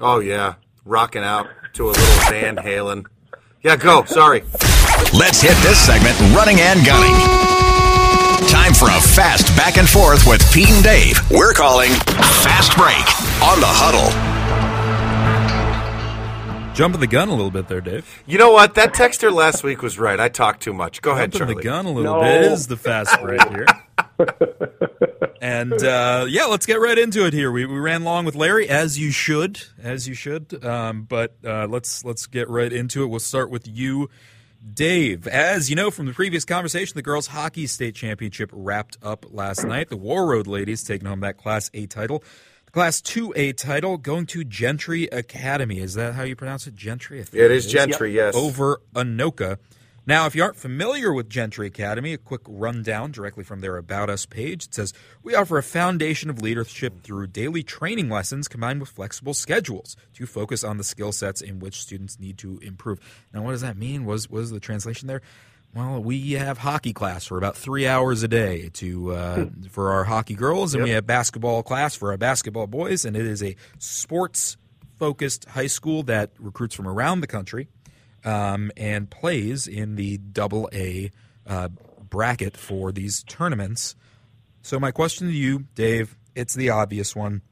Oh yeah, rocking out to a little Van Halen. Yeah, go. Sorry. Let's hit this segment running and gunning. Time for a fast back and forth with Pete and Dave. We're calling Fast Break on the Huddle. Jumping the gun a little bit there, Dave. You know what? That texter last week was right. I talked too much. Go ahead, Jumping Charlie. the gun a little No. bit is the fast break here. and uh, yeah, let's get right into it here. We, we ran long with Larry, as you should, as you should. Um, but uh, let's let's get right into it. We'll start with you, Dave. As you know from the previous conversation, the girls' hockey state championship wrapped up last night. The Warroad ladies taking home that Class A title. The Class 2A title going to Gentry Academy. Is that how you pronounce it? Gentry? It is Gentry, yes. over Anoka. Now, if you aren't familiar with Gentry Academy, a quick rundown directly from their About Us page. It says, We offer a foundation of leadership through daily training lessons combined with flexible schedules to focus on the skill sets in which students need to improve. Now, what does that mean? Was was the translation there? Well, we have hockey class for about three hours a day to uh, for our hockey girls, and we have basketball class for our basketball boys, and it is a sports focused high school that recruits from around the country um, and plays in the double A uh, bracket for these tournaments. So, my question to you, Dave, it's the obvious one.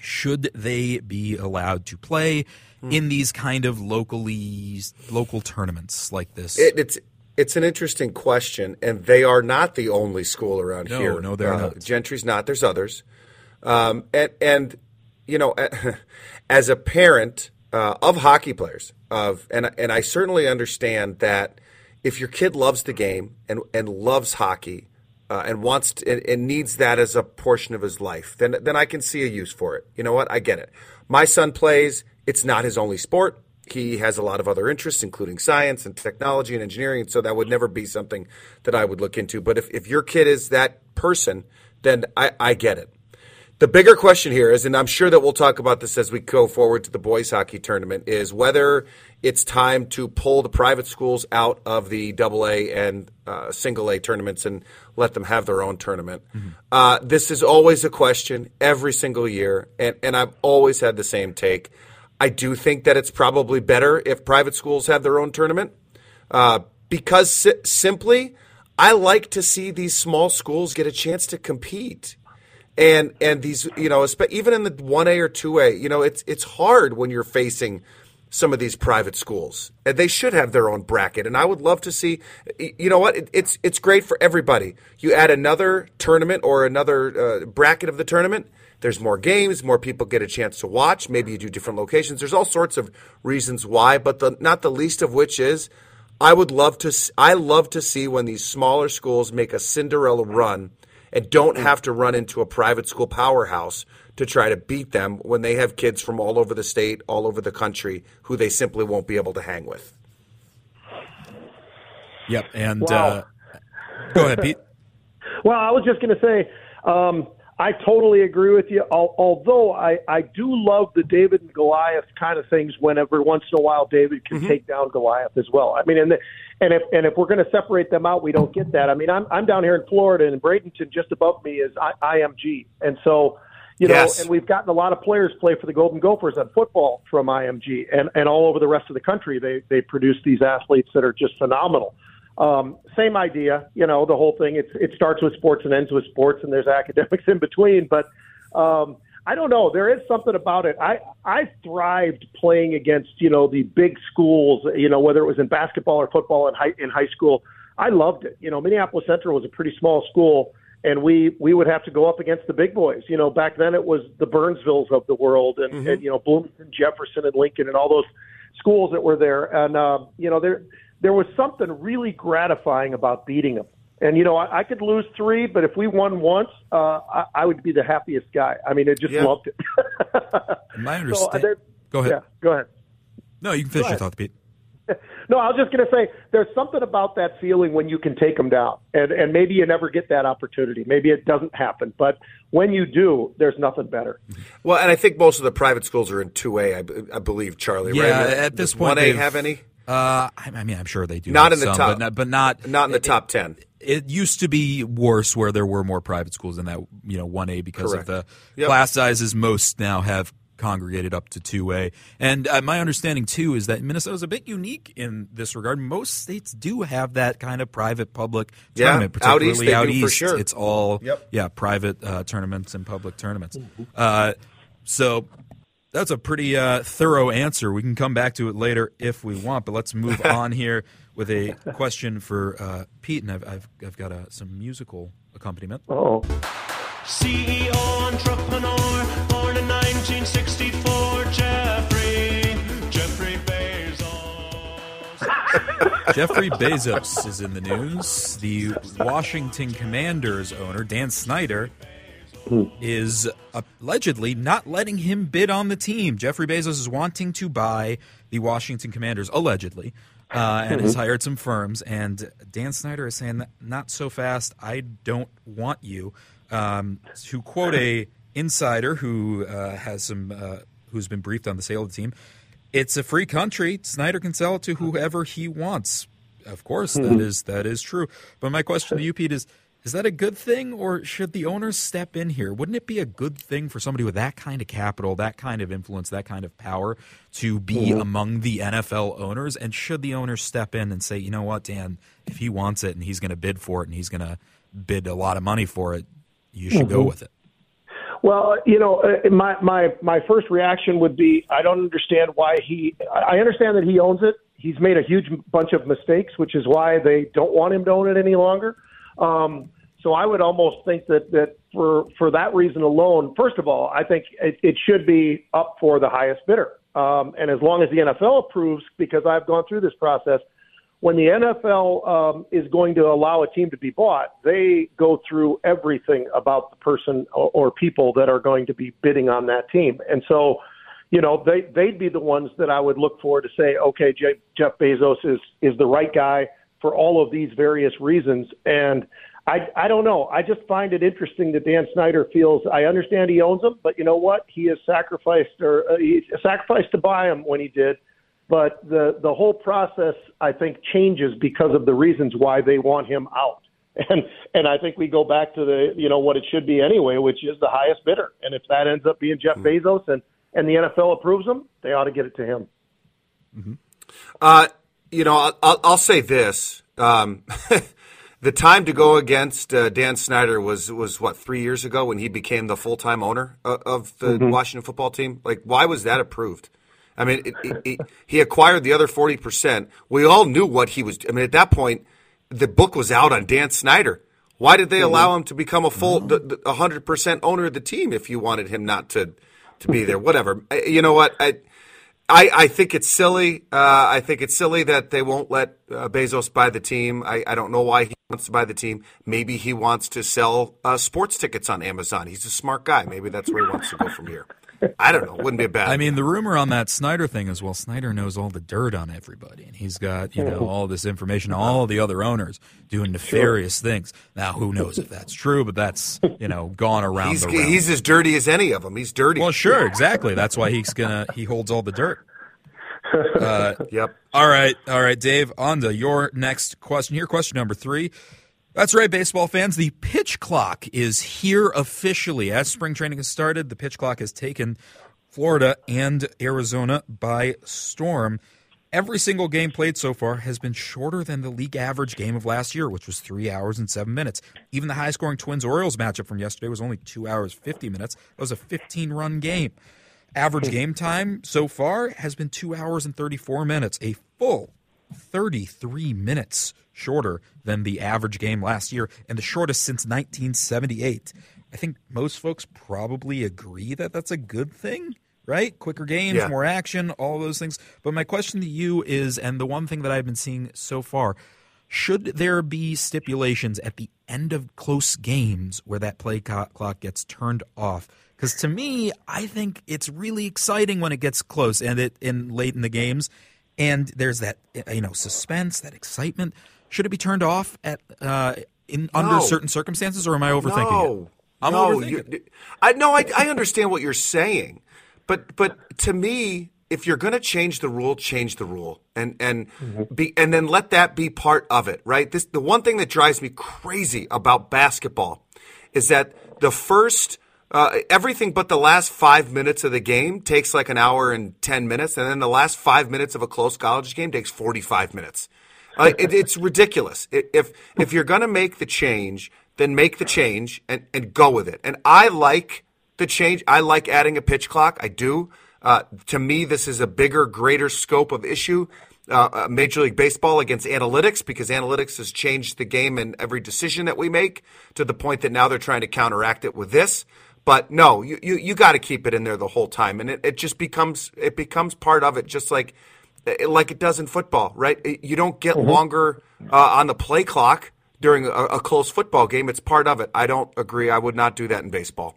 Should they be allowed to play in these kind of locally local tournaments like this? It, it's it's an interesting question, and they are not the only school around No, here. no, no, they're Uh, not. Gentry's not. There's others, um, and and you know, as a parent uh, of hockey players, of and and I certainly understand that if your kid loves the game and and loves hockey. Uh, and wants to, and, and needs that as a portion of his life, then then I can see a use for it. You know what? I get it. My son plays. It's not his only sport he has a lot of other interests, including science and technology and engineering. So that would never be something that I would look into. But if, if your kid is that person, then I, I get it. The bigger question here is, and I'm sure that we'll talk about this as we go forward to the boys hockey tournament, is whether it's time to pull the private schools out of the double A and uh, single A tournaments and let them have their own tournament. Uh, this is always a question every single year, and, and I've always had the same take. I do think that it's probably better if private schools have their own tournament uh, because si- simply, I like to see these small schools get a chance to compete. And and these you know even in the one A or two A you know it's it's hard when you're facing some of these private schools. And they should have their own bracket. And I would love to see you know what? It, it's it's great for everybody. You add another tournament or another uh, bracket of the tournament there's more games more people get a chance to watch. Maybe you do different locations. There's all sorts of reasons why but the not the least of which is I would love to I love to see when these smaller schools make a Cinderella run and don't have to run into a private school powerhouse to try to beat them when they have kids from all over the state, all over the country who they simply won't be able to hang with. Yep. And Wow. uh, go ahead, Pete. Well, I was just going to say, um, I totally agree with you. Al- Although I, I do love the David and Goliath kind of things. When every once in a while David can take down Goliath as well. I mean, and the, and if and if we're going to separate them out, we don't get that. I mean, I'm I'm down here in Florida, and Bradenton just above me is I, IMG, and so. You know, Yes. and we've gotten a lot of players play for the Golden Gophers on football from IMG, and, and all over the rest of the country, they they produce these athletes that are just phenomenal. Um, same idea, you know, the whole thing. It's it starts with sports and ends with sports, and there's academics in between. But um, I don't know. There is something about it. I I thrived playing against you know the big schools. You know whether it was in basketball or football in high in high school. I loved it. You know Minneapolis Central was a pretty small school, and we we would have to go up against the big boys. You know back then it was the Burnsvilles of the world, and, mm-hmm. and you know Bloomington, Jefferson, and Lincoln, and all those schools that were there. And uh, you know there there was something really gratifying about beating them. And you know, I, I could lose three, but if we won once, uh, I, I would be the happiest guy. I mean, I just yeah. loved it. My understanding. So, go ahead. Yeah, go ahead. No, you can finish your thought, Pete. No, I was just going to say there's something about that feeling when you can take them down, and and maybe you never get that opportunity. Maybe it doesn't happen, but when you do, there's nothing better. Well, and I think most of the private schools are in two A, I, I believe, Charlie. Yeah, right? at this point, one A have any? Uh, I mean, I'm sure they do. Not in the some, top, but not, but not, not in the top ten. It, used to be worse where there were more private schools in that you know one A because Correct. of the yep. class sizes. Most now have congregated up to 2A. And uh, my understanding, too, is that Minnesota is a bit unique in this regard. Most states do have that kind of private public yeah, tournament, particularly out east. For sure. It's all yep. yeah private uh, tournaments and public tournaments. Uh, so that's a pretty uh, thorough answer. We can come back to it later if we want, but let's move on here with a question for uh, Pete, and I've, I've, I've got uh, some musical accompaniment. Oh. CEO entrepreneur, born in 1964, Jeffrey, Jeffrey Bezos. Jeffrey Bezos is in the news. The Washington Commanders owner, Dan Snyder, is allegedly not letting him bid on the team. Jeffrey Bezos is wanting to buy the Washington Commanders, allegedly, uh, and mm-hmm. has hired some firms. And Dan Snyder is saying, that "Not so fast. I don't want you." Um, to quote a insider who uh, has some uh, who's been briefed on the sale of the team, it's a free country. Snyder can sell it to whoever he wants. Of course, mm-hmm. that is that is true. But my question to you, Pete, is is that a good thing, or should the owners step in here? Wouldn't it be a good thing for somebody with that kind of capital, that kind of influence, that kind of power to be mm-hmm. among the NFL owners? And should the owners step in and say, you know what, Dan, if he wants it and he's going to bid for it and he's going to bid a lot of money for it, you should mm-hmm. go with it? Well, you know, uh, my my my first reaction would be I don't understand why he. I understand that he owns it. He's made a huge bunch of mistakes, which is why they don't want him to own it any longer. Um, so I would almost think that that for for that reason alone, first of all, I think it, it should be up for the highest bidder. Um, and as long as the NFL approves, because I've gone through this process, when the NFL um, is going to allow a team to be bought, they go through everything about the person or, or people that are going to be bidding on that team. And so, you know, they they'd be the ones that I would look for to say, okay, Jeff Bezos is is the right guy for all of these various reasons. And I, I don't know. I just find it interesting that Dan Snyder feels. I understand he owns them, but you know what? He has sacrificed or uh, he sacrificed to buy them when he did. But the the whole process, I think, changes because of the reasons why they want him out. And and I think we go back to the you know what it should be anyway, which is the highest bidder. And if that ends up being Jeff mm-hmm. Bezos and and the NFL approves him, they ought to get it to him. Mm-hmm. Uh, you know, I'll, I'll say this. Um, the time to go against uh, Dan Snyder was was what three years ago when he became the full time owner of, of the mm-hmm. Washington football team. Like, why was that approved? I mean, it, it, it, he acquired the other forty percent. We all knew what he was. I mean, at that point, the book was out on Dan Snyder. Why did they mm-hmm. allow him to become a full, hundred percent owner of the team if you wanted him not to to be there? Whatever. You know what? I, I, I think it's silly. Uh, I think it's silly that they won't let uh, Bezos buy the team. I, I don't know why he wants to buy the team. Maybe he wants to sell uh, sports tickets on Amazon. He's a smart guy. Maybe that's where he wants to go from here. I don't know. Wouldn't be a bad. I mean, the rumor on that Snyder thing is well, Snyder knows all the dirt on everybody, and he's got you know all this information, all the other owners doing nefarious sure. things. Now, who knows if that's true? But that's you know gone around. He's, he's as dirty as any of them. He's dirty. Well, sure, exactly. That's why he's gonna he holds all the dirt. Uh, yep. All right, all right, Dave. On to your next question. Here, question number three. That's right, baseball fans. The pitch clock is here officially. As spring training has started, the pitch clock has taken Florida and Arizona by storm. Every single game played so far has been shorter than the league average game of last year, which was three hours and seven minutes. Even the high scoring Twins Orioles matchup from yesterday was only two hours, 50 minutes. That was a 15 run game. Average game time so far has been two hours and 34 minutes, a full 33 minutes shorter than the average game last year, and the shortest since 1978. I think most folks probably agree that that's a good thing, right? Quicker games, Yeah. more action, all those things. But my question to you is, and the one thing that I've been seeing so far, should there be stipulations at the end of close games where that play clock gets turned off? Because to me, I think it's really exciting when it gets close and it in late in the games, and there's that you know suspense, that excitement. Should it be turned off at uh, in under certain circumstances, or am I overthinking no, it? I'm no, overthinking. I no, I, I understand what you're saying, but but to me, if you're going to change the rule, change the rule, and and be and then let that be part of it, right? This the one thing that drives me crazy about basketball is that the first. Uh, everything but the last five minutes of the game takes like an hour and 10 minutes, and then the last five minutes of a close college game takes 45 minutes. Uh, it, it's ridiculous. If if you're going to make the change, then make the change and, and go with it. And I like the change. I like adding a pitch clock. I do. Uh, to me, this is a bigger, greater scope of issue. Uh, uh, Major League Baseball against analytics because analytics has changed the game and every decision that we make to the point that now they're trying to counteract it with this. But no, you, you, you got to keep it in there the whole time, and it, it just becomes it becomes part of it, just like Uh, like it does in football, right? Uh, you don't get mm-hmm. longer uh, on the play clock during a, a close football game. It's part of it. I don't agree. I would not do that in baseball.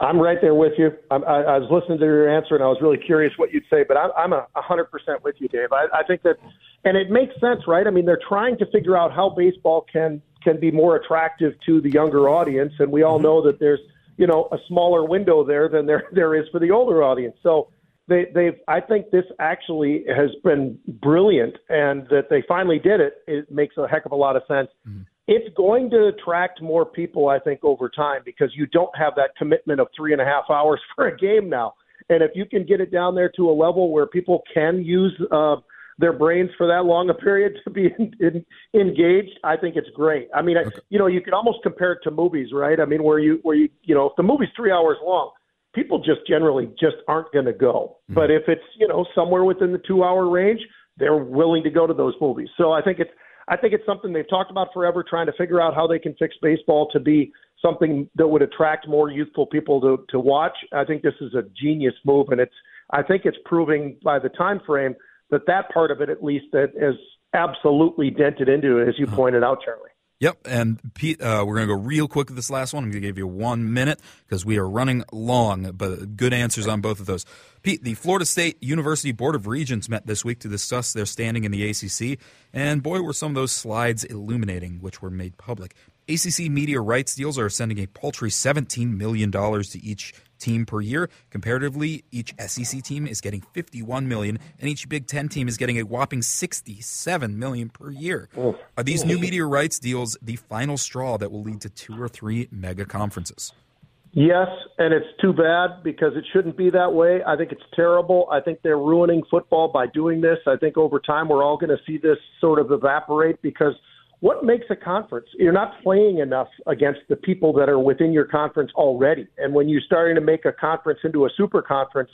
I'm right there with you. I'm, I, I was listening to your answer, and I was really curious what you'd say. But I'm, I'm a 100% with you, Dave. I, I think that, and it makes sense, right? I mean, they're trying to figure out how baseball can can be more attractive to the younger audience, and we all mm-hmm. know that there's you know a smaller window there than there there is for the older audience. So they they've I think this actually has been brilliant, and that they finally did it. It makes a heck of a lot of sense. It's going to attract more people, I think, over time because you don't have that commitment of three and a half hours for a game now. And if you can get it down there to a level where people can use uh, their brains for that long a period to be in, in, engaged, I think it's great. I mean, I, you know, you can almost compare it to movies, right? I mean, where you where you you know, if the movie's three hours long, people just generally just aren't going to go. Mm-hmm. But if it's you know somewhere within the two hour range, they're willing to go to those movies. So I think it's I think it's something they've talked about forever, trying to figure out how they can fix baseball to be something that would attract more youthful people to to watch. I think this is a genius move, and it's I think it's proving by the time frame that that part of it at least that is absolutely dented into it, as you pointed out, Charlie. Yep, and Pete, uh, we're going to go real quick with this last one. I'm going to give you one minute because we are running long, but good answers on both of those. Pete, the Florida State University Board of Regents met this week to discuss their standing in the ACC, and boy, were some of those slides illuminating, which were made public. ACC media rights deals are sending a paltry $17 million to each team per year. Comparatively, each SEC team is getting 51 million, and each Big Ten team is getting a whopping 67 million per year. Oh. Are these new media rights deals the final straw that will lead to two or three mega conferences? Yes, and it's too bad because it shouldn't be that way. I think it's terrible. I think they're ruining football by doing this. I think over time we're all going to see this sort of evaporate because what makes a conference? You're not playing enough against the people that are within your conference already. And when you're starting to make a conference into a super conference,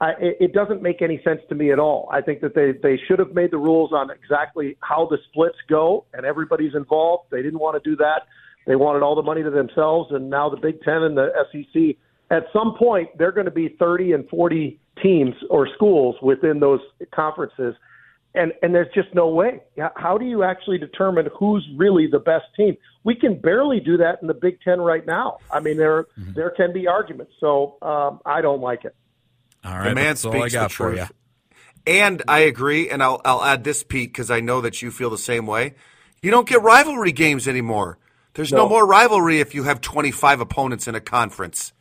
I, it doesn't make any sense to me at all. I think that they, they should have made the rules on exactly how the splits go and everybody's involved. They didn't want to do that. They wanted all the money to themselves, and now the Big Ten and the SEC. At some point, they're going to be 30 and 40 teams or schools within those conferences, and and there's just no way. How do you actually determine who's really the best team? We can barely do that in the Big Ten right now. I mean, there there can be arguments. So um, I don't like it. All right, the man that's all I speaks got the for you. truth. And I agree, and I'll I'll add this, Pete, because I know that you feel the same way. You don't get rivalry games anymore. There's no, No. more rivalry if you have 25 opponents in a conference.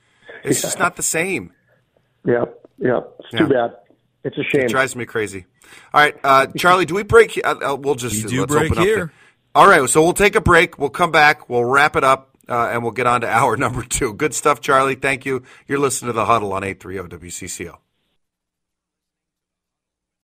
It's just not the same. Yeah, yeah. It's Yeah. too bad. It's a shame. It drives me crazy. All right, uh, Charlie, do we break? Uh, uh, we'll just We do let's break open up here. there. All right, so we'll take a break. We'll come back. We'll wrap it up, uh, and we'll get on to hour number two. Good stuff, Charlie. Thank you. You're listening to the Huddle on 830 WCCO.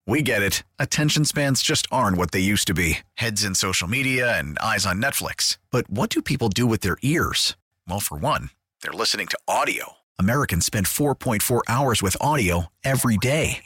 We get it. Attention spans just aren't what they used to be heads in social media and eyes on Netflix. But what do people do with their ears? Well, for one, they're listening to audio. Americans spend 4.4 hours with audio every day.